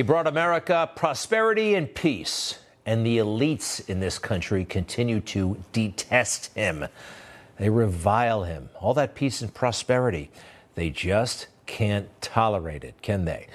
He brought America prosperity and peace, and the elites in this country continue to detest him. They revile him. All that peace and prosperity. They just can't tolerate it, can they?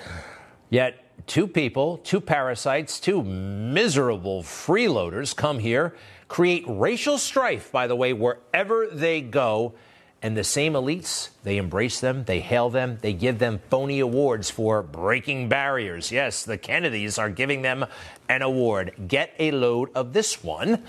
Yet, two people, two parasites, two miserable freeloaders come here, create racial strife, by the way, wherever they go. And the same elites, they embrace them, they hail them, they give them phony awards for breaking barriers. Yes, the Kennedys are giving them an award. Get a load of this one.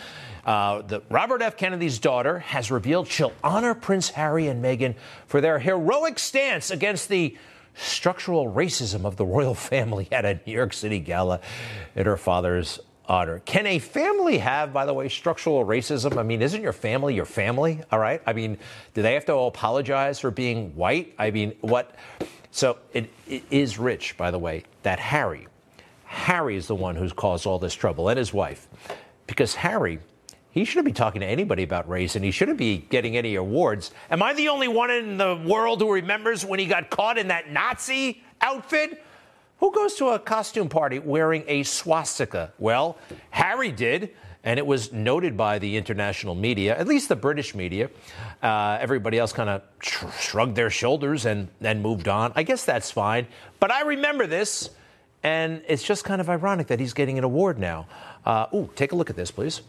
Uh, the, Robert F. Kennedy's daughter has revealed she'll honor Prince Harry and Meghan for their heroic stance against the structural racism of the royal family at a New York City gala at her father's honor. Can a family have, by the way, structural racism? I mean, isn't your family your family? All right. I mean, do they have to apologize for being white? I mean, what? So it, it is rich, by the way, that Harry, Harry is the one who's caused all this trouble and his wife, because Harry he shouldn't be talking to anybody about race and he shouldn't be getting any awards. Am I the only one in the world who remembers when he got caught in that Nazi outfit? Who goes to a costume party wearing a swastika? Well, Harry did, and it was noted by the international media, at least the British media. Uh, everybody else kind of shrugged their shoulders and, and moved on. I guess that's fine. But I remember this, and it's just kind of ironic that he's getting an award now. Uh, ooh, take a look at this, please.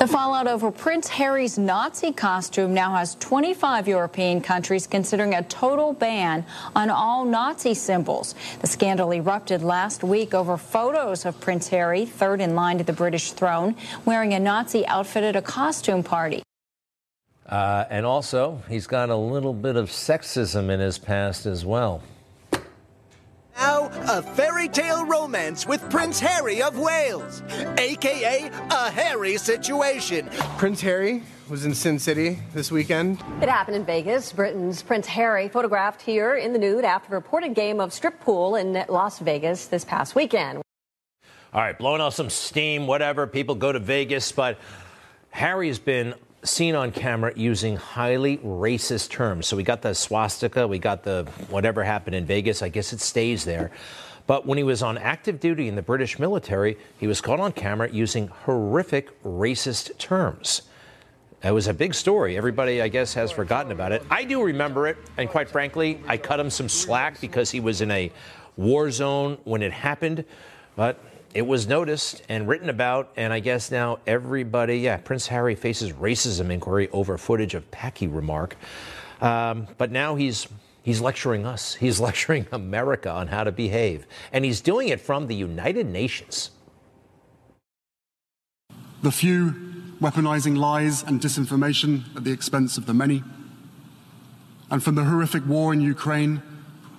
The fallout over Prince Harry's Nazi costume now has 25 European countries considering a total ban on all Nazi symbols. The scandal erupted last week over photos of Prince Harry, third in line to the British throne, wearing a Nazi outfit at a costume party. Uh, and also, he's got a little bit of sexism in his past as well. Now, a fairy tale romance with Prince Harry of Wales, aka a Harry situation. Prince Harry was in Sin City this weekend. It happened in Vegas. Britain's Prince Harry photographed here in the nude after a reported game of strip pool in Las Vegas this past weekend. All right, blowing off some steam, whatever. People go to Vegas, but Harry's been seen on camera using highly racist terms. So we got the swastika, we got the whatever happened in Vegas. I guess it stays there. But when he was on active duty in the British military, he was caught on camera using horrific racist terms. It was a big story. Everybody, I guess, has forgotten about it. I do remember it, and quite frankly, I cut him some slack because he was in a war zone when it happened. But it was noticed and written about, and I guess now everybody, yeah, Prince Harry faces racism inquiry over footage of Paki remark. Um, but now he's he's lecturing us. He's lecturing America on how to behave, and he's doing it from the United Nations. The few weaponizing lies and disinformation at the expense of the many, and from the horrific war in Ukraine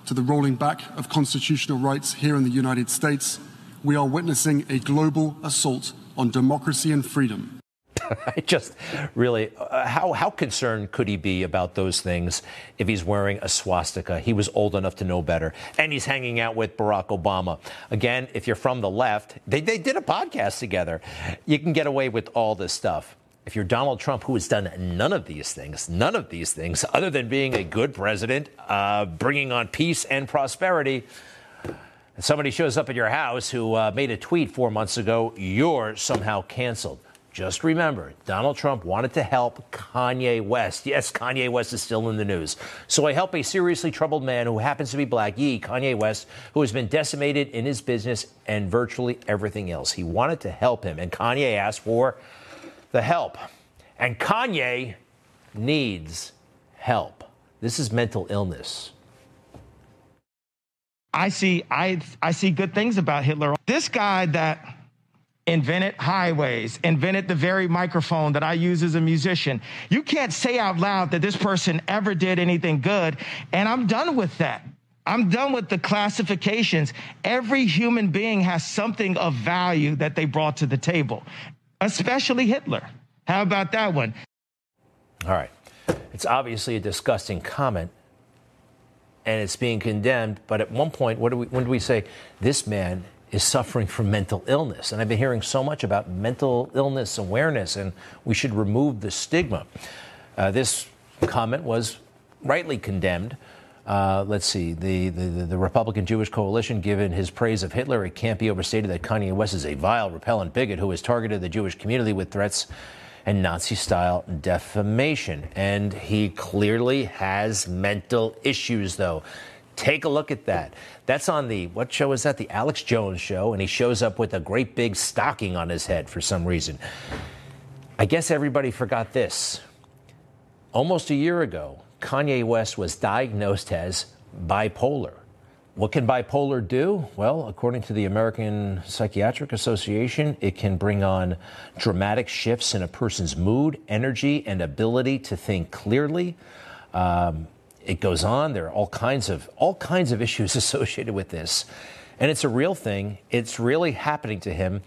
to the rolling back of constitutional rights here in the United States we are witnessing a global assault on democracy and freedom. I just really, uh, how, how concerned could he be about those things if he's wearing a swastika? He was old enough to know better. And he's hanging out with Barack Obama. Again, if you're from the left, they, they did a podcast together. You can get away with all this stuff. If you're Donald Trump, who has done none of these things, none of these things, other than being a good president, uh, bringing on peace and prosperity, somebody shows up at your house who uh, made a tweet four months ago, you're somehow canceled. Just remember, Donald Trump wanted to help Kanye West. Yes, Kanye West is still in the news. So I help a seriously troubled man who happens to be black, Ye, Kanye West, who has been decimated in his business and virtually everything else. He wanted to help him, and Kanye asked for the help. And Kanye needs help. This is mental illness. I see I I see good things about Hitler. This guy that invented highways, invented the very microphone that I use as a musician. You can't say out loud that this person ever did anything good, and I'm done with that. I'm done with the classifications. Every human being has something of value that they brought to the table, especially Hitler. How about that one? All right. It's obviously a disgusting comment and it's being condemned. But at one point, what do we, when do we say this man is suffering from mental illness? And I've been hearing so much about mental illness awareness, and we should remove the stigma. Uh, this comment was rightly condemned Uh, let's see, the, the, the Republican Jewish Coalition, given his praise of Hitler, it can't be overstated that Kanye West is a vile, repellent bigot who has targeted the Jewish community with threats and Nazi style defamation. And he clearly has mental issues, though. Take a look at that. That's on the, what show is that? The Alex Jones show. And he shows up with a great big stocking on his head for some reason. I guess everybody forgot this. Almost a year ago, Kanye West was diagnosed as bipolar. What can bipolar do? Well, according to the American Psychiatric Association, it can bring on dramatic shifts in a person's mood, energy, and ability to think clearly. Um, it goes on. There are all kinds of all kinds of issues associated with this, and it's a real thing. It's really happening to him.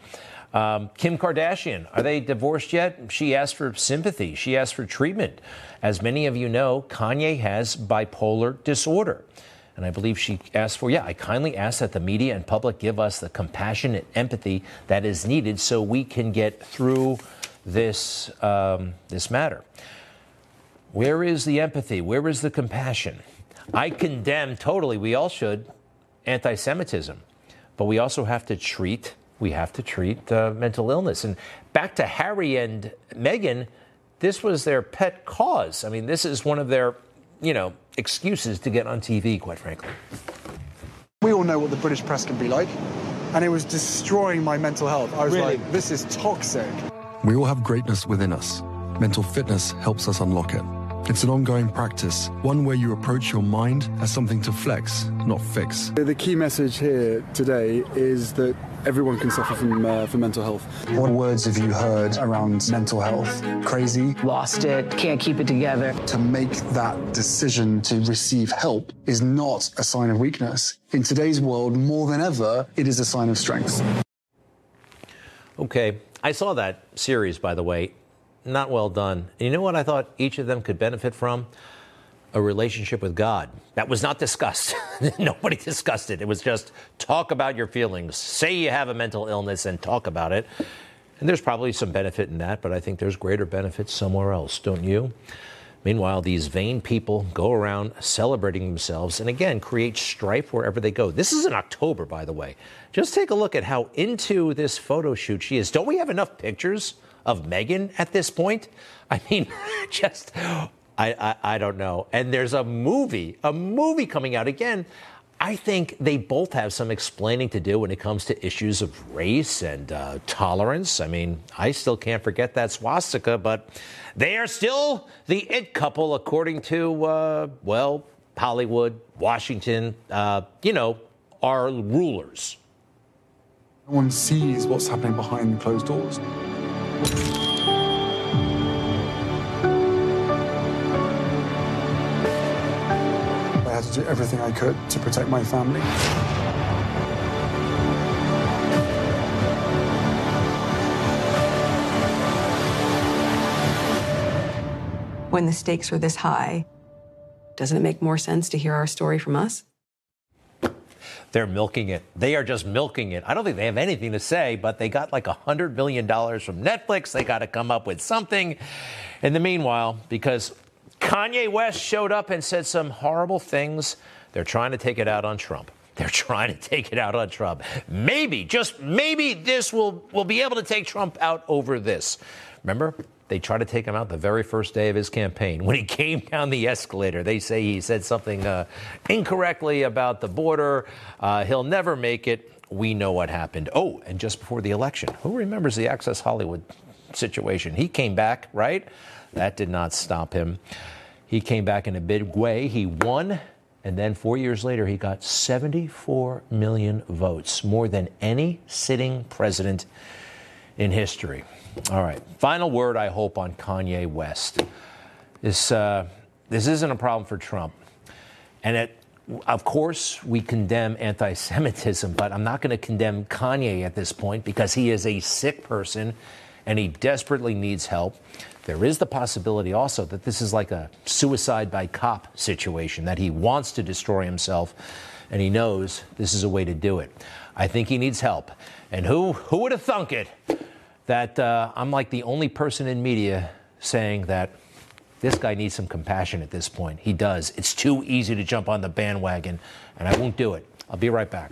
Um, Kim Kardashian, are they divorced yet? She asked for sympathy. She asked for treatment. As many of you know, Kanye has bipolar disorder. And I believe she asked for, yeah, I kindly ask that the media and public give us the compassion and empathy that is needed so we can get through this, um, this matter. Where is the empathy? Where is the compassion? I condemn totally, we all should, anti Semitism. But we also have to treat we have to treat uh, mental illness. And back to Harry and Meghan, this was their pet cause. I mean, this is one of their, you know, excuses to get on TV, quite frankly. We all know what the British press can be like, and it was destroying my mental health. I was really? like, this is toxic. We all have greatness within us. Mental fitness helps us unlock it. It's an ongoing practice, one where you approach your mind as something to flex, not fix. The key message here today is that everyone can suffer from, uh, from mental health. What words have you heard around mental health? Crazy? Lost it, can't keep it together. To make that decision to receive help is not a sign of weakness. In today's world, more than ever, it is a sign of strength. Okay, I saw that series, by the way not well done. And you know what I thought each of them could benefit from? A relationship with God. That was not discussed. Nobody discussed it. It was just talk about your feelings. Say you have a mental illness and talk about it. And there's probably some benefit in that, but I think there's greater benefits somewhere else, don't you? Meanwhile, these vain people go around celebrating themselves and again create strife wherever they go. This is in October, by the way. Just take a look at how into this photo shoot she is. Don't we have enough pictures of Meghan at this point? I mean, just, I, I, I don't know. And there's a movie, a movie coming out again. I think they both have some explaining to do when it comes to issues of race and uh, tolerance. I mean, I still can't forget that swastika, but they are still the it couple, according to, uh, well, Hollywood, Washington, uh, you know, our rulers. No one sees what's happening behind closed doors. Do everything I could to protect my family. When the stakes are this high, doesn't it make more sense to hear our story from us? They're milking it. They are just milking it. I don't think they have anything to say, but they got like $100 million from Netflix. They got to come up with something. In the meanwhile, because Kanye West showed up and said some horrible things, they're trying to take it out on Trump. They're trying to take it out on Trump. Maybe, just maybe, this will, will be able to take Trump out over this. Remember, they tried to take him out the very first day of his campaign. When he came down the escalator, they say he said something uh, incorrectly about the border. Uh, he'll never make it. We know what happened. Oh, and just before the election, who remembers the Access Hollywood situation? He came back, right? That did not stop him. He came back in a big way. He won. And then four years later, he got 74 million votes, more than any sitting president in history. All right. Final word, I hope, on Kanye West. This, uh, this isn't a problem for Trump. And it, of course, we condemn anti Semitism, but I'm not going to condemn Kanye at this point because he is a sick person and he desperately needs help. There is the possibility also that this is like a suicide by cop situation, that he wants to destroy himself and he knows this is a way to do it. I think he needs help. And who, who would have thunk it? that uh, I'm like the only person in media saying that This guy needs some compassion at this point. He does. It's too easy to jump on the bandwagon, and I won't do it. I'll be right back.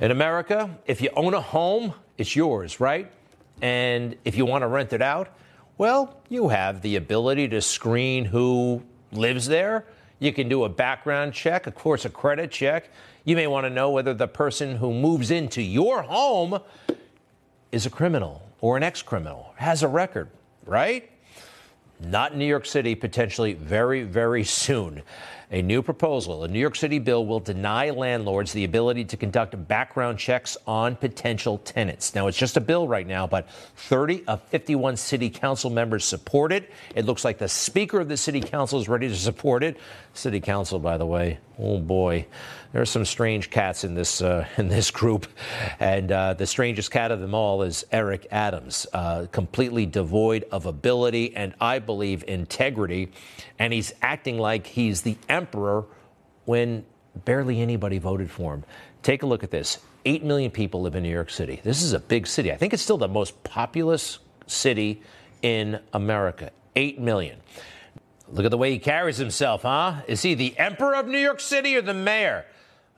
In America, if you own a home, it's yours, right? And if you want to rent it out, well, you have the ability to screen who lives there. You can do a background check, of course, a credit check. You may want to know whether the person who moves into your home is a criminal or an ex criminal, has a record, right? Not in New York City, potentially very, very soon. A new proposal, a New York City bill, will deny landlords the ability to conduct background checks on potential tenants. Now, it's just a bill right now, but 30 of 51 city council members support it. It looks like the Speaker of the City Council is ready to support it. City Council, by the way, oh boy, there are some strange cats in this uh, in this group, and uh, the strangest cat of them all is Eric Adams, uh, completely devoid of ability and I believe integrity, and he's acting like he's the emperor when barely anybody voted for him. Take a look at this. 8 million people live in New York City. This is a big city. I think it's still the most populous city in America. 8 million. Look at the way he carries himself, huh? Is he the emperor of New York City or the mayor?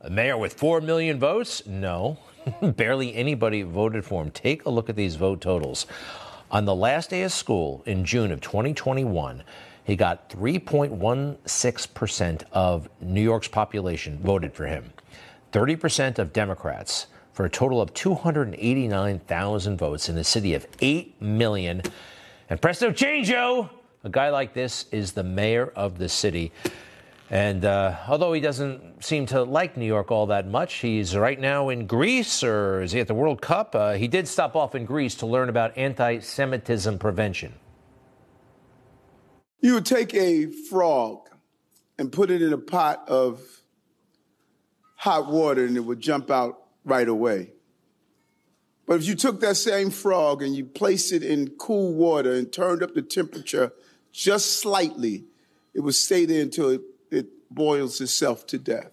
A mayor with 4 million votes? No. Barely anybody voted for him. Take a look at these vote totals. On the last day of school in June of 2021, he got 3.16% of New York's population voted for him, 30% of Democrats, for a total of 289,000 votes in a city of 8 million. And presto changeo, a guy like this is the mayor of the city. And uh, although he doesn't seem to like New York all that much, he's right now in Greece or is he at the World Cup? Uh, he did stop off in Greece to learn about anti Semitism prevention. You would take a frog and put it in a pot of hot water and it would jump out right away. But if you took that same frog and you placed it in cool water and turned up the temperature just slightly, it would stay there until it, it boils itself to death.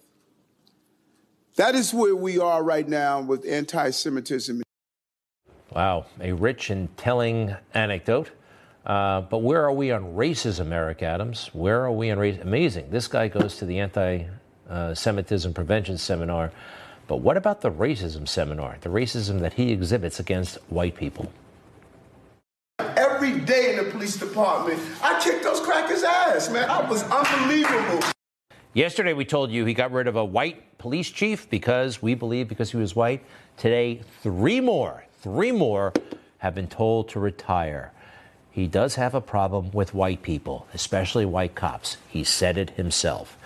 That is where we are right now with anti Semitism. Wow, a rich and telling anecdote. Uh, but where are we on racism, Eric Adams? Where are we on race? Amazing. This guy goes to the anti Semitism prevention seminar. But what about the racism seminar, the racism that he exhibits against white people? Every day in the police department, I kicked those crackers' ass, man. I was unbelievable. Yesterday, we told you he got rid of a white police chief because we believe because he was white. Today, three more, three more have been told to retire. He does have a problem with white people, especially white cops. He said it himself.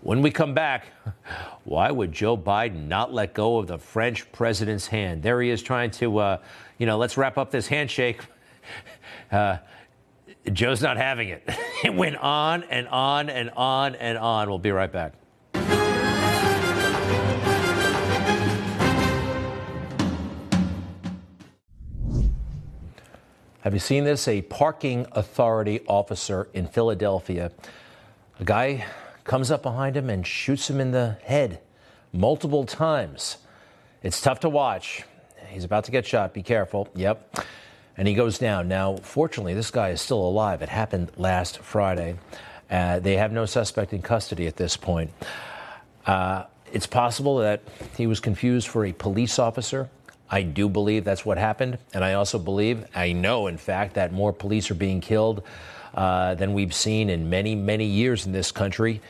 When we come back, why would Joe Biden not let go of the French president's hand? There he is trying to, uh, you know, let's wrap up this handshake. Uh, Joe's not having it. It went on and on and on and on. We'll be right back. Have you seen this? A parking authority officer in Philadelphia. A guy comes up behind him and shoots him in the head multiple times. It's tough to watch. He's about to get shot. Be careful. Yep. And he goes down. Now, fortunately, this guy is still alive. It happened last Friday. Uh, they have no suspect in custody at this point. Uh, it's possible that he was confused for a police officer. I do believe that's what happened. And I also believe, I know, in fact, that more police are being killed uh, than we've seen in many, many years in this country.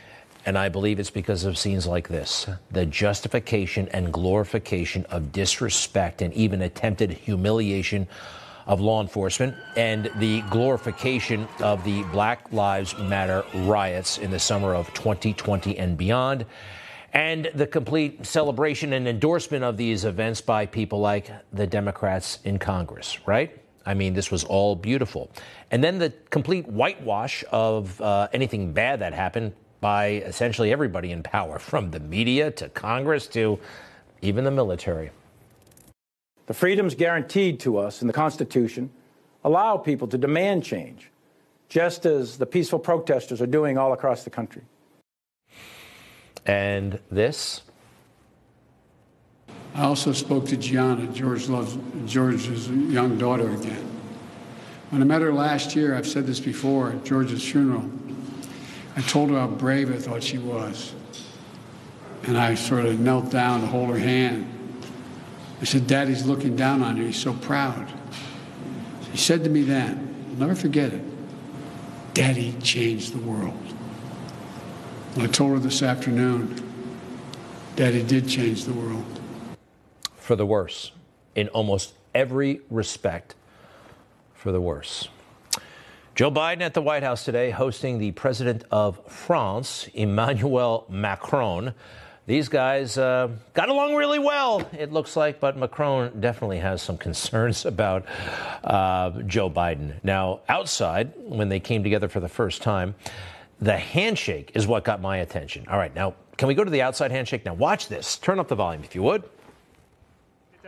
And I believe it's because of scenes like this the justification and glorification of disrespect and even attempted humiliation of law enforcement and the glorification of the Black Lives Matter riots in the summer of 2020 and beyond and the complete celebration and endorsement of these events by people like the Democrats in Congress, right? I mean, this was all beautiful. And then the complete whitewash of uh, anything bad that happened by essentially everybody in power, from the media to Congress to even the military. The freedoms guaranteed to us in the Constitution allow people to demand change, just as the peaceful protesters are doing all across the country. And this? I also spoke to Gianna, George loves George's young daughter again. When I met her last year, I've said this before at George's funeral, I told her how brave I thought she was. And I sort of knelt down to hold her hand. I said, Daddy's looking down on you. He's so proud. She said to me then, I'll never forget it, Daddy changed the world. I told her this afternoon, Daddy did change the world. For the worse. In almost every respect, for the worse. Joe Biden at the White House today hosting the president of France, Emmanuel Macron. These guys uh, got along really well, it looks like, but Macron definitely has some concerns about uh, Joe Biden. Now, outside, when they came together for the first time, the handshake is what got my attention. All right, now, can we go to the outside handshake? Now, watch this. Turn up the volume if you would.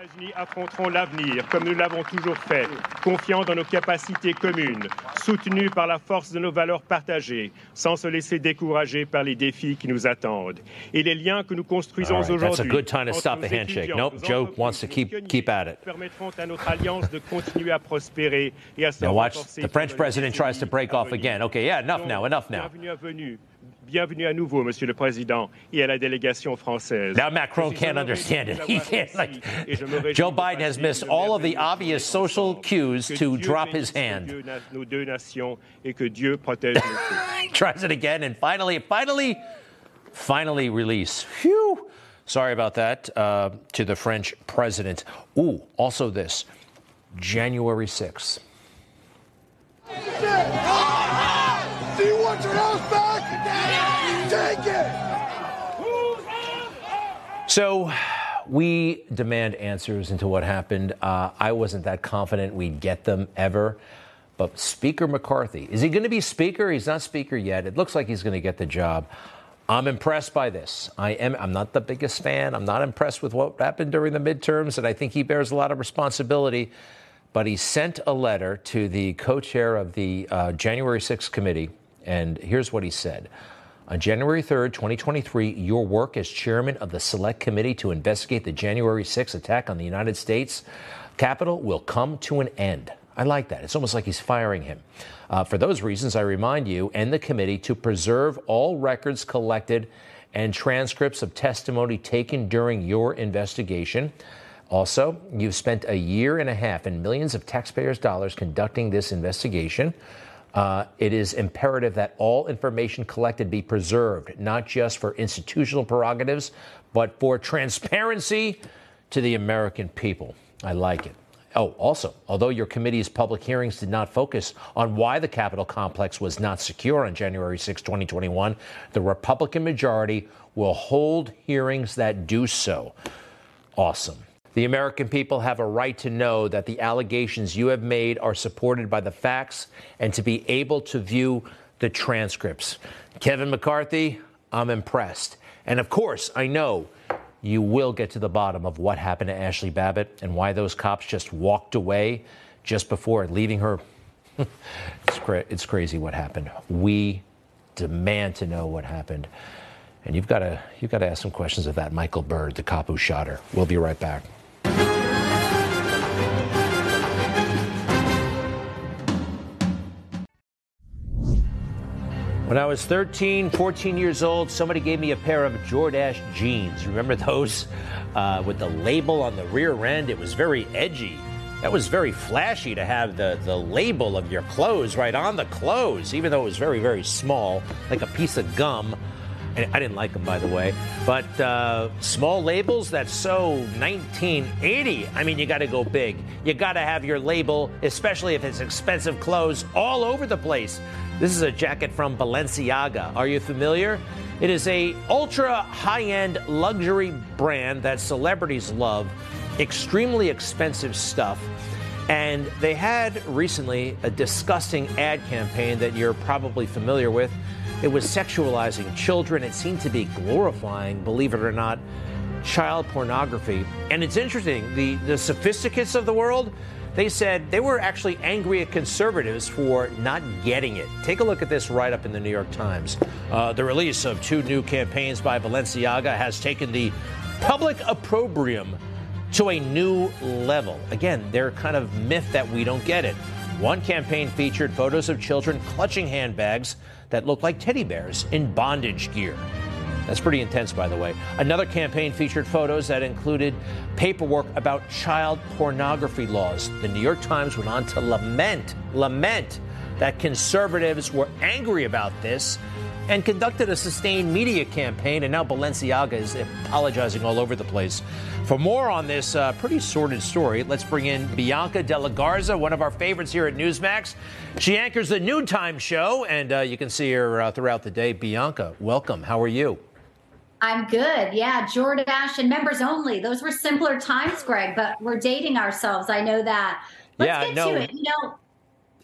États-Unis affronteront l'avenir comme nous l'avons toujours fait, confiants dans nos capacités communes, soutenus par la force de nos valeurs partagées, sans se laisser décourager par les défis qui nous attendent. Et les liens que nous construisons right, that's a aujourd'hui good time to stop the handshake. Nope, Joe wants to keep keep at it. permettront à notre alliance de continuer à prospérer et à se Now watch. The French president tries to break off again. Okay, yeah, enough now, enough now. Bienvenue à venue. Bienvenue à nouveau, Monsieur le Président, et à la délégation française. Now Macron can't understand it. He can't like. et je me réjouis Joe Biden has missed all of the obvious social cues to drop his hand. nos deux nations et que Dieu protège. He tries it again, and finally, finally, finally release. Phew. Sorry about that uh, to the French president. Ooh, also this, January 6th. Do you want your house back? Take it! So we demand answers into what happened. Uh, I wasn't that confident we'd get them ever. But Speaker McCarthy, is he going to be Speaker? He's not Speaker yet. It looks like he's going to get the job. I'm impressed by this. I am. I'm not the biggest fan. I'm not impressed with what happened during the midterms, and I think he bears a lot of responsibility. But he sent a letter to the co-chair of the uh, January 6th committee, and here's what he said. On January 3rd, 2023, your work as chairman of the Select Committee to investigate the January 6th attack on the United States Capitol will come to an end. I like that. It's almost like he's firing him. Uh, for those reasons, I remind you and the committee to preserve all records collected and transcripts of testimony taken during your investigation. Also, you've spent a year and a half and millions of taxpayers' dollars conducting this investigation. Uh, it is imperative that all information collected be preserved, not just for institutional prerogatives, but for transparency to the American people. I like it. Oh, also, although your committee's public hearings did not focus on why the Capitol complex was not secure on January 6, 2021, the Republican majority will hold hearings that do so. Awesome. The American people have a right to know that the allegations you have made are supported by the facts and to be able to view the transcripts. Kevin McCarthy, I'm impressed. And of course, I know you will get to the bottom of what happened to Ashley Babbitt and why those cops just walked away just before leaving her. it's, cra- it's crazy what happened. We demand to know what happened. And you've got to you've got to ask some questions of that Michael Byrd, the cop who shot her. We'll be right back. When I was 13, 14 years old, somebody gave me a pair of Jordache jeans. Remember those? Uh, with the label on the rear end, it was very edgy. That was very flashy to have the, the label of your clothes right on the clothes, even though it was very, very small, like a piece of gum. And I didn't like them, by the way. But uh, small labels, that's so 1980. I mean, you got to go big. You got to have your label, especially if it's expensive clothes, all over the place. This is a jacket from Balenciaga. Are you familiar? It is a ultra high-end luxury brand that celebrities love. Extremely expensive stuff. And they had recently a disgusting ad campaign that you're probably familiar with. It was sexualizing children. It seemed to be glorifying, believe it or not, child pornography. And it's interesting, the, the sophisticates of the world, they said they were actually angry at conservatives for not getting it. Take a look at this right up in the New York Times. Uh, the release of two new campaigns by Balenciaga has taken the public opprobrium to a new level. Again, they're kind of myth that we don't get it. One campaign featured photos of children clutching handbags that look like teddy bears in bondage gear. That's pretty intense, by the way. Another campaign featured photos that included paperwork about child pornography laws. The New York Times went on to lament, lament that conservatives were angry about this and conducted a sustained media campaign, and now Balenciaga is apologizing all over the place. For more on this uh, pretty sordid story, let's bring in Bianca de la Garza, one of our favorites here at Newsmax. She anchors the Noontime Show, and uh, you can see her uh, throughout the day. Bianca, welcome. How are you? I'm good. Yeah, Jordache and members only. Those were simpler times, Greg, but we're dating ourselves. I know that. Let's yeah, get no. to it. You know,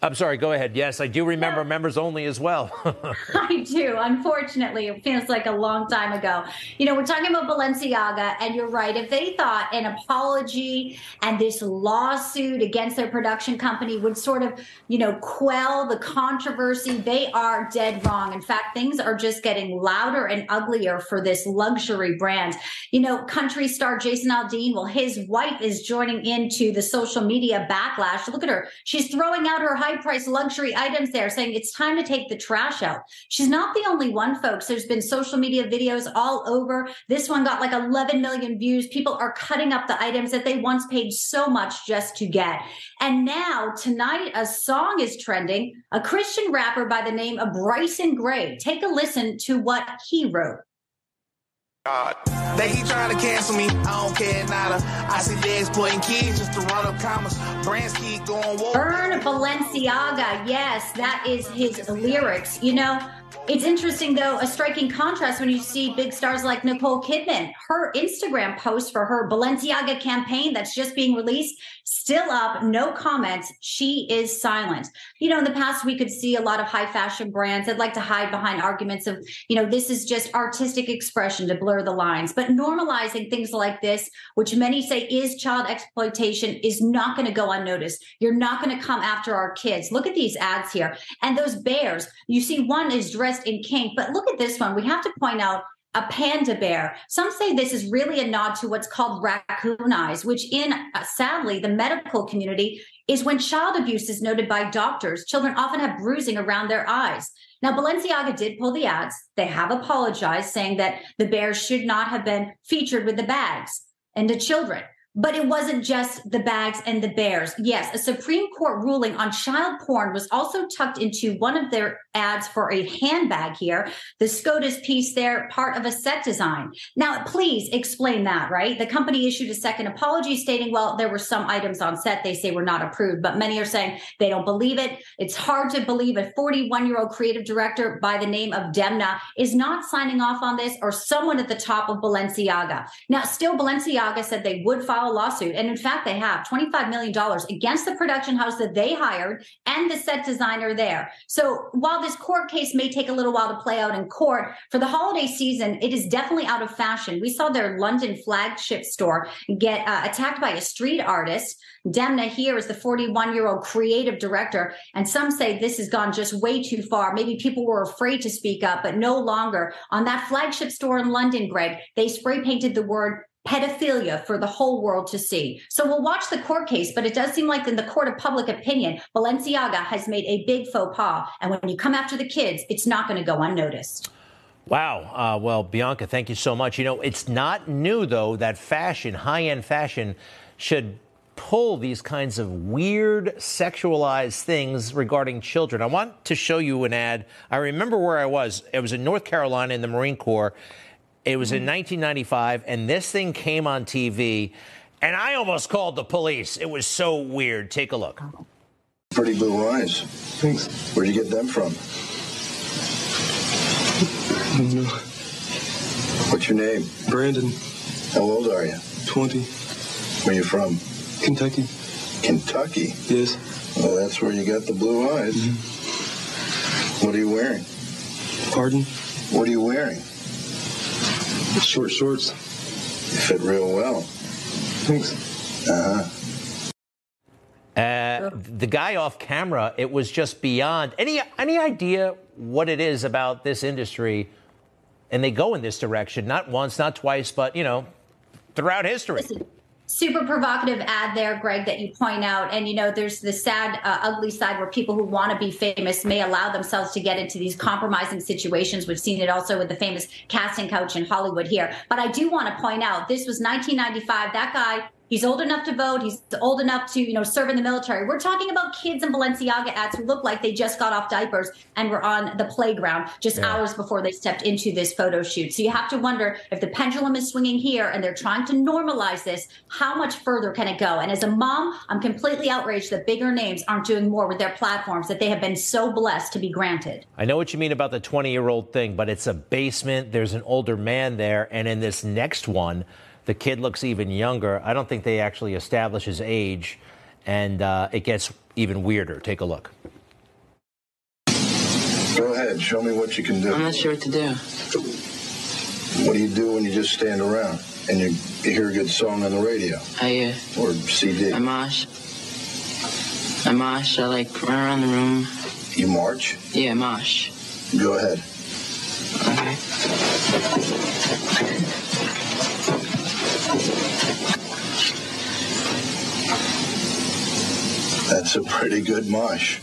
I'm sorry, go ahead. Yes, I do remember members only as well. I do. Unfortunately, it feels like a long time ago. You know, we're talking about Balenciaga, and you're right. If they thought an apology and this lawsuit against their production company would sort of, you know, quell the controversy, they are dead wrong. In fact, things are just getting louder and uglier for this luxury brand. You know, country star Jason Aldean, well, his wife is joining into the social media backlash. Look at her. She's throwing out her high priced luxury items there, saying it's time to take the trash out. She's not the only one, folks. There's been social media videos all over. This one got like 11 million views. People are cutting up the items that they once paid so much just to get. And now, tonight, a song is trending. A Christian rapper by the name of Bryson Gray. Take a listen to what he wrote. God. They keep trying to cancel me. I don't care nada. I see they exploiting kids just to run up commas. Brands keep going woke. Burn Balenciaga. Yes, that is his lyrics. You know, it's interesting though, a striking contrast when you see big stars like Nicole Kidman. Her Instagram post for her Balenciaga campaign that's just being released, still up, no comments. She is silent. You know, in the past, we could see a lot of high fashion brands that like to hide behind arguments of, you know, this is just artistic expression to blur the lines. But normalizing things like this, which many say is child exploitation, is not going to go unnoticed. You're not going to come after our kids. Look at these ads here. And those bears, you see one is dressed in kink, but look at this one. We have to point out a panda bear. Some say this is really a nod to what's called raccoon eyes, which in uh, sadly the medical community is when child abuse is noted by doctors. Children often have bruising around their eyes. Now, Balenciaga did pull the ads. They have apologized, saying that the bears should not have been featured with the bags and the children. But it wasn't just the bags and the bears. Yes, a Supreme Court ruling on child porn was also tucked into one of their ads for a handbag here. The SCOTUS piece there, part of a set design. Now, please explain that, right? The company issued a second apology stating, well, there were some items on set they say were not approved, but many are saying they don't believe it. It's hard to believe a 41 year old creative director by the name of Demna is not signing off on this or someone at the top of Balenciaga. Now, still, Balenciaga said they would a lawsuit. And in fact, they have $25 million against the production house that they hired and the set designer there. So while this court case may take a little while to play out in court, for the holiday season, it is definitely out of fashion. We saw their London flagship store get uh, attacked by a street artist. Demna here is the 41 year old creative director. And some say this has gone just way too far. Maybe people were afraid to speak up, but no longer. On that flagship store in London, Greg, they spray painted the word pedophilia for the whole world to see. So we'll watch the court case, but it does seem like in the court of public opinion, Balenciaga has made a big faux pas. And when you come after the kids, it's not going to go unnoticed. Wow. Uh, well, Bianca, thank you so much. You know, it's not new, though, that fashion, high end fashion, should pull these kinds of weird sexualized things regarding children. I want to show you an ad. I remember where I was. It was in North Carolina in the Marine Corps. It was in 1995, and this thing came on TV, and I almost called the police. It was so weird. Take a look. Pretty blue eyes. Thanks. Where'd you get them from? What's your name? Brandon. How old are you? 20. Where are you from? Kentucky. Kentucky? Yes. Well, that's where you got the blue eyes. Mm-hmm. What are you wearing? Pardon? What are you wearing? Short shorts. You fit real well. Thanks. Uh-huh. Uh, the guy off camera, it was just beyond any any idea what it is about this industry, and they go in this direction not once, not twice, but you know, throughout history. Listen, super provocative ad there, Greg, that you point out. And, you know, there's the sad, uh, ugly side where people who want to be famous may allow themselves to get into these compromising situations. We've seen it also with the famous casting couch in Hollywood here. But I do want to point out this was 1995. That guy He's old enough to vote. He's old enough to, you know, serve in the military. We're talking about kids in Balenciaga ads who look like they just got off diapers and were on the playground just yeah. hours before they stepped into this photo shoot. So you have to wonder if the pendulum is swinging here and they're trying to normalize this, how much further can it go? And as a mom, I'm completely outraged that bigger names aren't doing more with their platforms that they have been so blessed to be granted. I know what you mean about the 20 year old thing, but it's a basement. There's an older man there. And in this next one, the kid looks even younger. I don't think they actually establish his age, and uh, it gets even weirder. Take a look. Go ahead, show me what you can do. I'm not sure what to do. What do you do when you just stand around and you, you hear a good song on the radio? I uh, or CD. I mosh. I mosh. I like run around the room. You march? Yeah, mosh. Go ahead. Okay. That's a pretty good mush.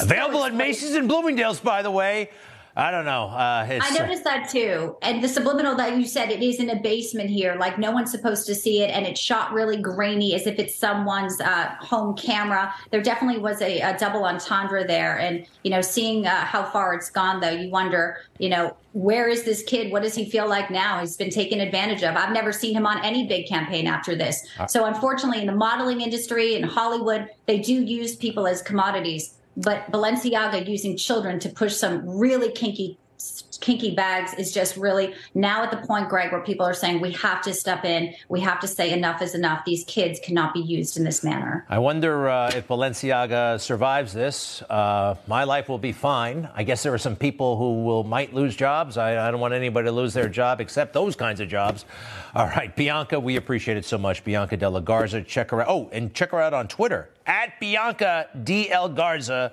Available at Macy's and Bloomingdale's, by the way. I don't know. Uh, I noticed that too. And the subliminal that you said, it is in a basement here. Like no one's supposed to see it. And it's shot really grainy as if it's someone's uh, home camera. There definitely was a, a, double entendre there. And, you know, seeing uh, how far it's gone, though, you wonder, you know, where is this kid? What does he feel like now? He's been taken advantage of. I've never seen him on any big campaign after this. Uh, so, unfortunately, in the modeling industry in Hollywood, they do use people as commodities but Balenciaga using children to push some really kinky kinky bags is just really now at the point, Greg, where people are saying we have to step in. We have to say enough is enough. These kids cannot be used in this manner. I wonder uh, if Balenciaga survives this. Uh, my life will be fine. I guess there are some people who will might lose jobs. I, I don't want anybody to lose their job except those kinds of jobs. All right, Bianca, we appreciate it so much. Bianca de la Garza. Check her out. Oh, and check her out on Twitter at Bianca DL Garza.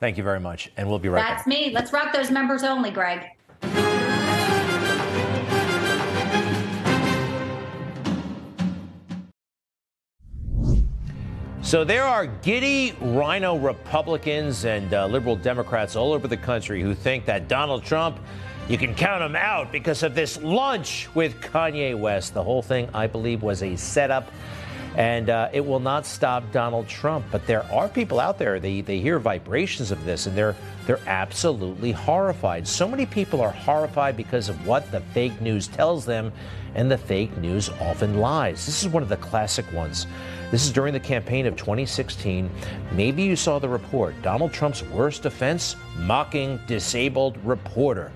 Thank you very much. And we'll be right That's back. That's me. Let's rock those members only, Greg. So there are giddy RINO Republicans and uh, liberal Democrats all over the country who think that Donald Trump, you can count him out because of this lunch with Kanye West. The whole thing, I believe, was a setup and uh, it will not stop Donald Trump. But there are people out there, they, they hear vibrations of this and they're, they're absolutely horrified. So many people are horrified because of what the fake news tells them, and the fake news often lies. This is one of the classic ones. This is during the campaign of 2016. Maybe you saw the report Donald Trump's worst offense mocking disabled reporter.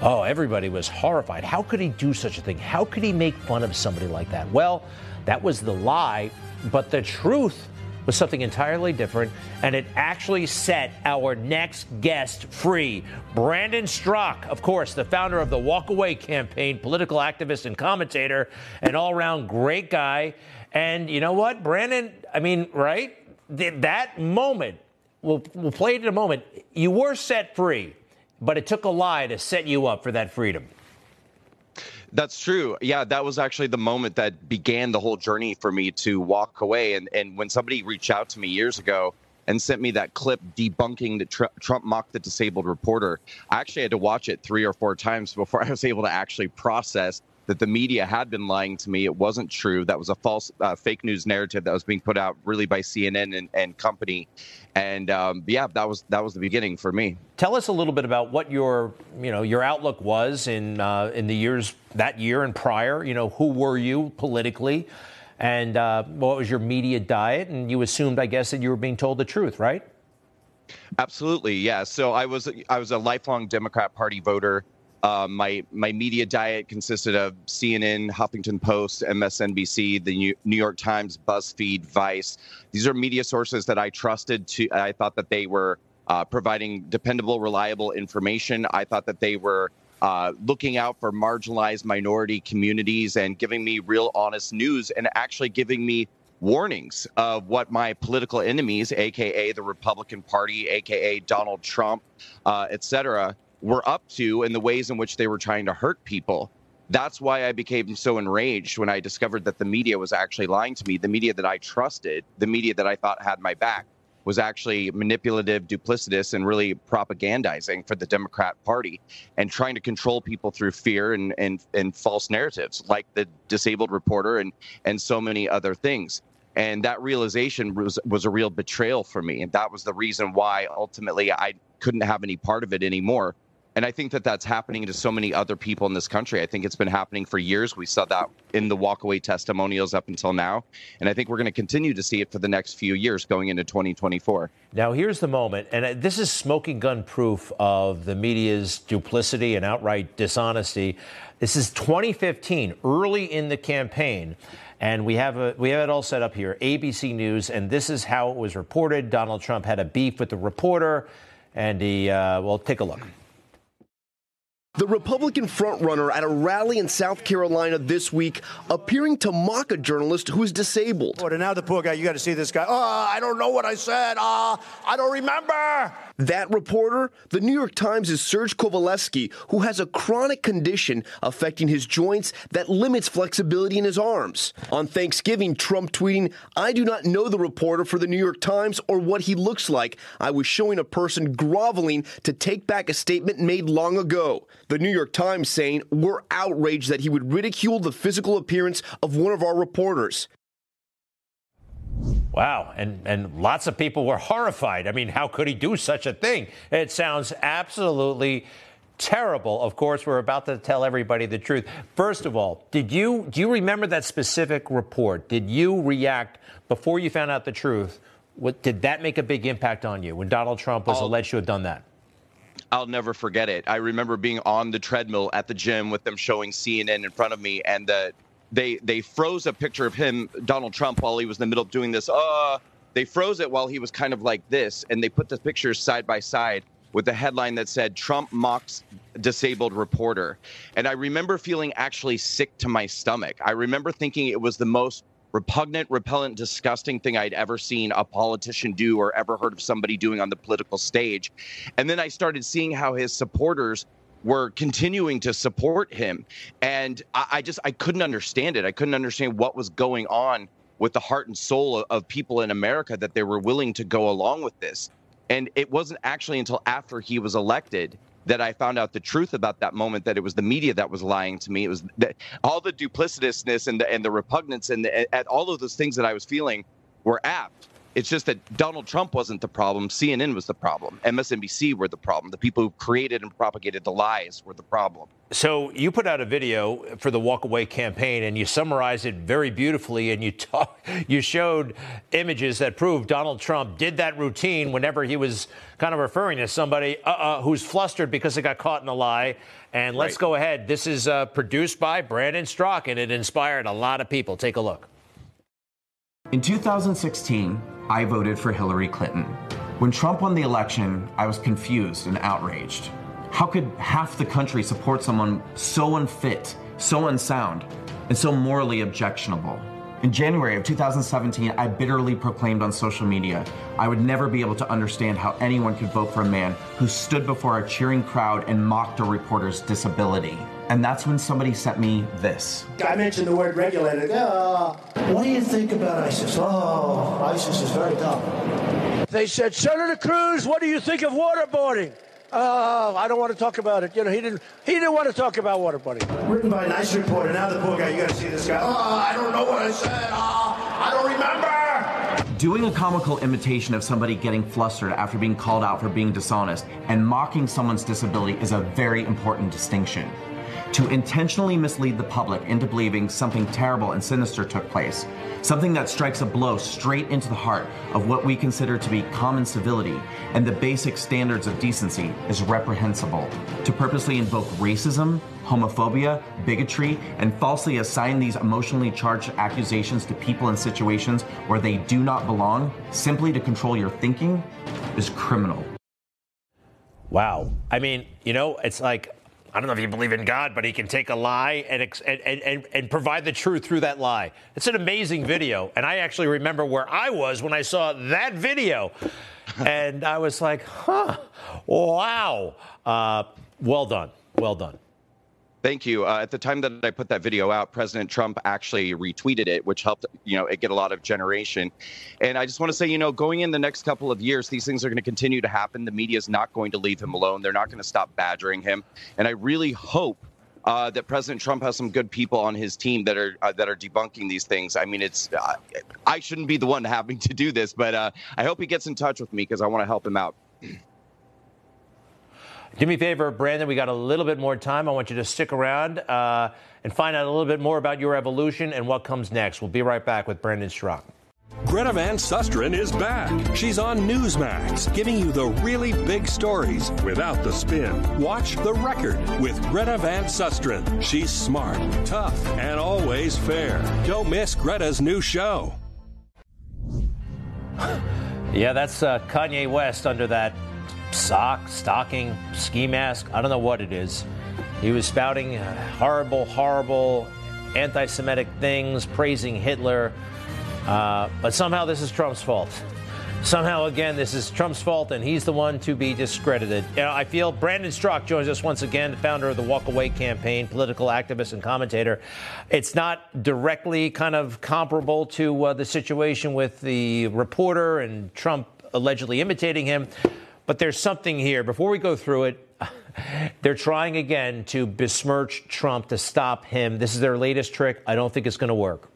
Oh, everybody was horrified. How could he do such a thing? How could he make fun of somebody like that? Well, that was the lie, but the truth was something entirely different, and it actually set our next guest free. Brandon Straka, of course, the founder of the Walk Away campaign, political activist and commentator, an all round great guy. And you know what, Brandon? I mean, right? That moment, we'll, we'll play it in a moment. You were set free, but it took a lie to set you up for that freedom. That's true. Yeah, that was actually the moment that began the whole journey for me to walk away. And and when somebody reached out to me years ago and sent me that clip debunking that tr- Trump mocked the disabled reporter, I actually had to watch it three or four times before I was able to actually process that the media had been lying to me. It wasn't true. That was a false, uh, fake news narrative that was being put out really by CNN and, and company. And um, yeah, that was that was the beginning for me. Tell us a little bit about what your you know your outlook was in uh, in the years that year and prior. You know, who were you politically, and uh, what was your media diet? And you assumed, I guess, that you were being told the truth, right? Absolutely, yeah. So I was I was a lifelong Democrat Party voter. Uh, my my media diet consisted of CNN, Huffington Post, MSNBC, the New York Times, BuzzFeed, Vice. These are media sources that I trusted. To I thought that they were uh, providing dependable, reliable information. I thought that they were uh, looking out for marginalized minority communities and giving me real, honest news, and actually giving me warnings of what my political enemies, aka the Republican Party, aka Donald Trump, uh, were up to and the ways in which they were trying to hurt people. That's why I became so enraged when I discovered that the media was actually lying to me. The media that I trusted, the media that I thought had my back, was actually manipulative, duplicitous, and really propagandizing for the Democrat Party and trying to control people through fear and, and, and false narratives, like the disabled reporter and, and so many other things. And that realization was, was a real betrayal for me. And that was the reason why ultimately I couldn't have any part of it anymore. And I think that that's happening to so many other people in this country. I think it's been happening for years. We saw that in the walkaway testimonials up until now. And I think we're going to continue to see it for the next few years going into 2024. Now, here's the moment, and uh, this is smoking gun proof of the media's duplicity and outright dishonesty. This is 2015, early in the campaign. And we have a, we have it all set up here. ABC News, and this is how it was reported. Donald Trump had a beef with the reporter, and he uh, well, take a look. The Republican frontrunner at a rally in South Carolina this week appearing to mock a journalist who's disabled. And now the poor guy, you got to see this guy. Oh, I don't know what I said. Ah, oh, I don't remember. That reporter, the New York Times' is Serge Kovaleski, who has a chronic condition affecting his joints that limits flexibility in his arms. On Thanksgiving, Trump tweeting, I do not know the reporter for the New York Times or what he looks like. I was showing a person groveling to take back a statement made long ago. The New York Times saying, We're outraged that he would ridicule the physical appearance of one of our reporters. Wow, and and lots of people were horrified. I mean, how could he do such a thing? It sounds absolutely terrible. Of course, we're about to tell everybody the truth. First of all, did you do you remember that specific report? Did you react before you found out the truth? What did that make a big impact on you when Donald Trump was I'll, alleged to have done that? I'll never forget it. I remember being on the treadmill at the gym with them showing CNN in front of me, and the they they froze a picture of him, Donald Trump, while he was in the middle of doing this. Uh, they froze it while he was kind of like this, and they put the pictures side by side with the headline that said Trump mocks disabled reporter. And I remember feeling actually sick to my stomach. I remember thinking it was the most repugnant, repellent, disgusting thing I'd ever seen a politician do or ever heard of somebody doing on the political stage. And then I started seeing how his supporters were continuing to support him. And I, I, just I couldn't understand it. I couldn't understand what was going on with the heart and soul of, of people in America that they were willing to go along with this. And it wasn't actually until after he was elected that I found out the truth about that moment that it was the media that was lying to me. It was that all the duplicitousness and the and the repugnance and the, at all of those things that I was feeling were apt. It's just that Donald Trump wasn't the problem. CNN was the problem. MSNBC were the problem. The people who created and propagated the lies were the problem. So you put out a video for the Walk Away campaign, and you summarized it very beautifully. And you talk, you showed images that proved Donald Trump did that routine whenever he was kind of referring to somebody uh-uh, who's flustered because they got caught in a lie. And let's right. go ahead. This is uh, produced by Brandon Straka, and it inspired a lot of people. Take a look. In 2016, I voted for Hillary Clinton. When Trump won the election, I was confused and outraged. How could half the country support someone so unfit, so unsound, and so morally objectionable? In January of 2017, I bitterly proclaimed on social media I would never be able to understand how anyone could vote for a man who stood before a cheering crowd and mocked a reporter's disability. And that's when somebody sent me this. I mentioned the word regulated. Uh, what do you think about ISIS? Oh, ISIS is very tough. They said, Senator Cruz, what do you think of waterboarding? Oh, I don't want to talk about it. You know, he didn't. He didn't want to talk about waterboarding. Written by a nice reporter. Now the poor guy. You got to see this guy. Oh, I don't know what I said. Oh, I don't remember. Doing a comical imitation of somebody getting flustered after being called out for being dishonest and mocking someone's disability is a very important distinction to intentionally mislead the public into believing something terrible and sinister took place, something that strikes a blow straight into the heart of what we consider to be common civility and the basic standards of decency, is reprehensible. To purposely invoke racism, homophobia, bigotry, and falsely assign these emotionally charged accusations to people in situations where they do not belong simply to control your thinking is criminal. Wow. I mean, you know, it's like I don't know if you believe in God, but he can take a lie and, and, and, and provide the truth through that lie. It's an amazing video. And I actually remember where I was when I saw that video. and I was like, huh, wow. Uh, well done. Well done. Thank you. Uh, at the time that I put that video out, President Trump actually retweeted it, which helped, you know, it get a lot of generation. And I just want to say, you know, going in the next couple of years, these things are going to continue to happen. The media is not going to leave him alone. They're not going to stop badgering him. And I really hope uh, that President Trump has some good people on his team that are uh, that are debunking these things. I mean, it's uh, I shouldn't be the one having to do this, but uh, I hope he gets in touch with me because I want to help him out. Do me a favor, Brandon. We got a little bit more time. I want you to stick around uh, and find out a little bit more about your evolution and what comes next. We'll be right back with Brandon Straka. Greta Van Susteren is back. She's on Newsmax, giving you the really big stories without the spin. Watch The Record with Greta Van Susteren. She's smart, tough, and always fair. Don't miss Greta's new show. yeah, that's uh, Kanye West under that sock, stocking, ski mask. I don't know what it is. He was spouting horrible, horrible anti Semitic things, praising Hitler. Uh, but somehow this is Trump's fault. Somehow, again, this is Trump's fault, and he's the one to be discredited. You know, I feel Brandon Straka joins us once again, the founder of the Walk Away campaign, political activist and commentator. It's not directly kind of comparable to uh, the situation with the reporter and Trump allegedly imitating him, but there's something here. Before we go through it, they're trying again to besmirch Trump to stop him. This is their latest trick. I don't think it's going to work.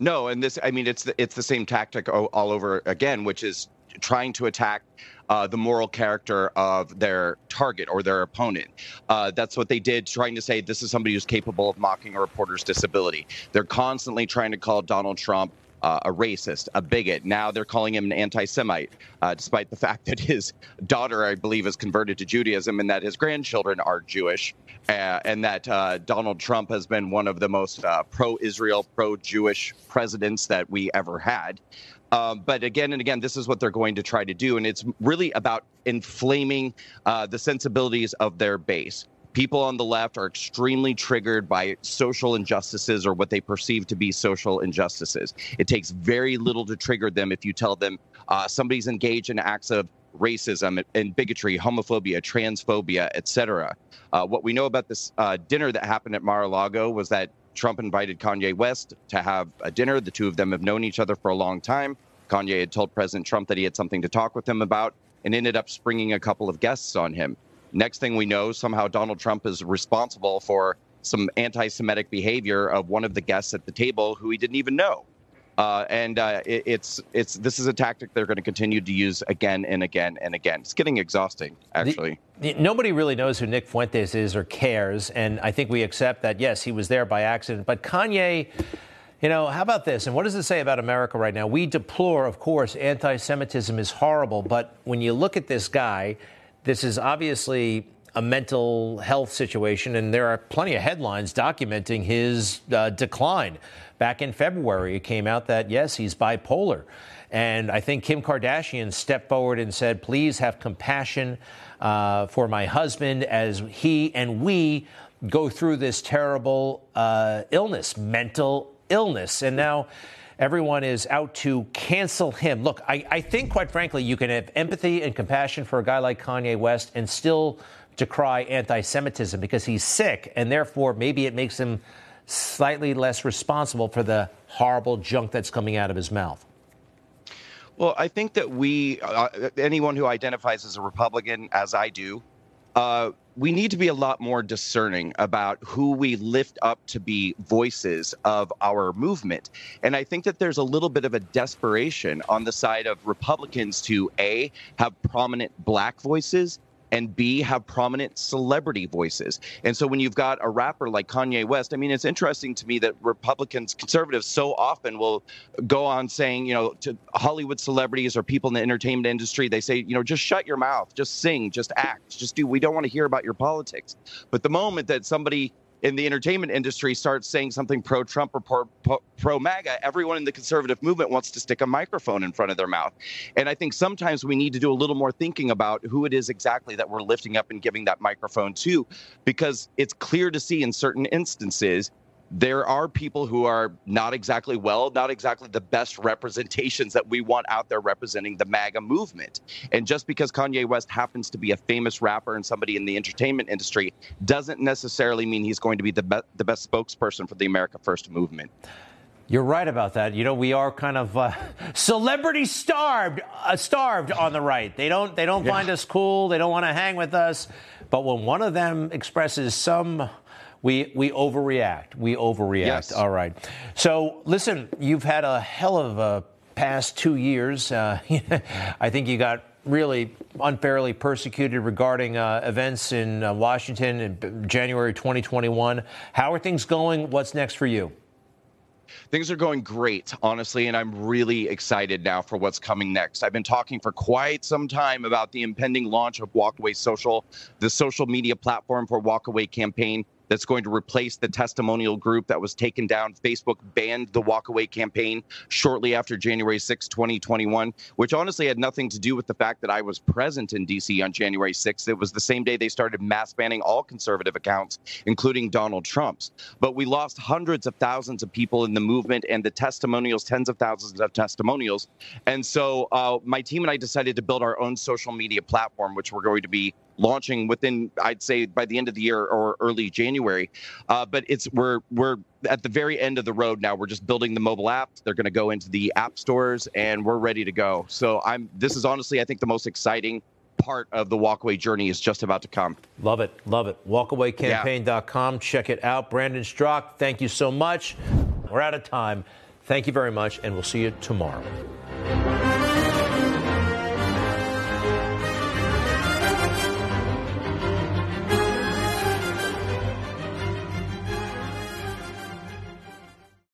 No, and this, I mean, it's the, it's the same tactic all, over again, which is trying to attack uh, the moral character of their target or their opponent. Uh, that's what they did, trying to say this is somebody who's capable of mocking a reporter's disability. They're constantly trying to call Donald Trump uh, a racist, a bigot. Now they're calling him an anti Semite, uh, despite the fact that his daughter, I believe, is converted to Judaism and that his grandchildren are Jewish, uh, and that uh, Donald Trump has been one of the most uh, pro Israel, pro Jewish presidents that we ever had. Um, but again and again, this is what they're going to try to do. And it's really about inflaming uh, the sensibilities of their base people on the left are extremely triggered by social injustices or what they perceive to be social injustices. It takes very little to trigger them if you tell them uh, somebody's engaged in acts of racism and bigotry, homophobia, transphobia, etc. Uh, what we know about this uh, dinner that happened at Mar-a-Lago was that Trump invited Kanye West to have a dinner. The two of them have known each other for a long time. Kanye had told President Trump that he had something to talk with him about and ended up springing a couple of guests on him. Next thing we know, somehow Donald Trump is responsible for some anti Semitic behavior of one of the guests at the table who he didn't even know. Uh, and uh, it, it's it's this is a tactic they're going to continue to use again and again and again. It's getting exhausting, actually. The, the, nobody really knows who Nick Fuentes is or cares, and I think we accept that. Yes, he was there by accident, but Kanye. You know, how about this? And what does it say about America right now? We deplore, of course, anti Semitism is horrible, but when you look at this guy, this is obviously a mental health situation, and there are plenty of headlines documenting his uh, decline. Back in February, it came out that, yes, he's bipolar. And I think Kim Kardashian stepped forward and said, please have compassion uh, for my husband as he and we go through this terrible uh, illness, mental illness. And now, everyone is out to cancel him. Look, I, I think, quite frankly, you can have empathy and compassion for a guy like Kanye West and still decry anti Semitism because he's sick, and therefore maybe it makes him slightly less responsible for the horrible junk that's coming out of his mouth. Well, I think that we, uh, anyone who identifies as a Republican, as I do, uh, we need to be a lot more discerning about who we lift up to be voices of our movement. And I think that there's a little bit of a desperation on the side of Republicans to A, have prominent black voices and B, have prominent celebrity voices. And so when you've got a rapper like Kanye West, I mean, it's interesting to me that Republicans, conservatives so often will go on saying, you know, to Hollywood celebrities or people in the entertainment industry, they say, you know, just shut your mouth, just sing, just act, just do. We don't want to hear about your politics. But the moment that somebody in the entertainment industry starts saying something pro Trump or pro MAGA, everyone in the conservative movement wants to stick a microphone in front of their mouth. And I think sometimes we need to do a little more thinking about who it is exactly that we're lifting up and giving that microphone to, because it's clear to see in certain instances there are people who are not exactly well, not exactly the best representations that we want out there representing the MAGA movement. And just because Kanye West happens to be a famous rapper and somebody in the entertainment industry doesn't necessarily mean he's going to be the, be- the best spokesperson for the America First movement. You're right about that. You know, we are kind of uh, celebrity starved, uh, starved on the right. They don't, they don't yeah. find us cool. They don't want to hang with us. But when one of them expresses some we we overreact. We overreact. Yes. All right. So listen, you've had a hell of a past two years. Uh, I think you got really unfairly persecuted regarding uh, events in uh, Washington in January 2021. How are things going? What's next for you? Things are going great, honestly, and I'm really excited now for what's coming next. I've been talking for quite some time about the impending launch of Walkaway Social, the social media platform for Walkaway campaign that's going to replace the testimonial group that was taken down. Facebook banned the walkaway campaign shortly after January 6, 2021, which honestly had nothing to do with the fact that I was present in DC on January 6th. It was the same day they started mass banning all conservative accounts, including Donald Trump's. But we lost hundreds of thousands of people in the movement and the testimonials, tens of thousands of testimonials. And so uh, my team and I decided to build our own social media platform, which we're going to be launching within, I'd say, by the end of the year or early January. Uh, but it's we're we're at the very end of the road now. We're just building the mobile app. They're going to go into the app stores, and we're ready to go. So I'm. This is honestly, I think, the most exciting part of the walkaway journey is just about to come. Love it, love it. Walkawaycampaign.com. Yeah. Check it out. Brandon Straka, thank you so much. We're out of time. Thank you very much, and we'll see you tomorrow.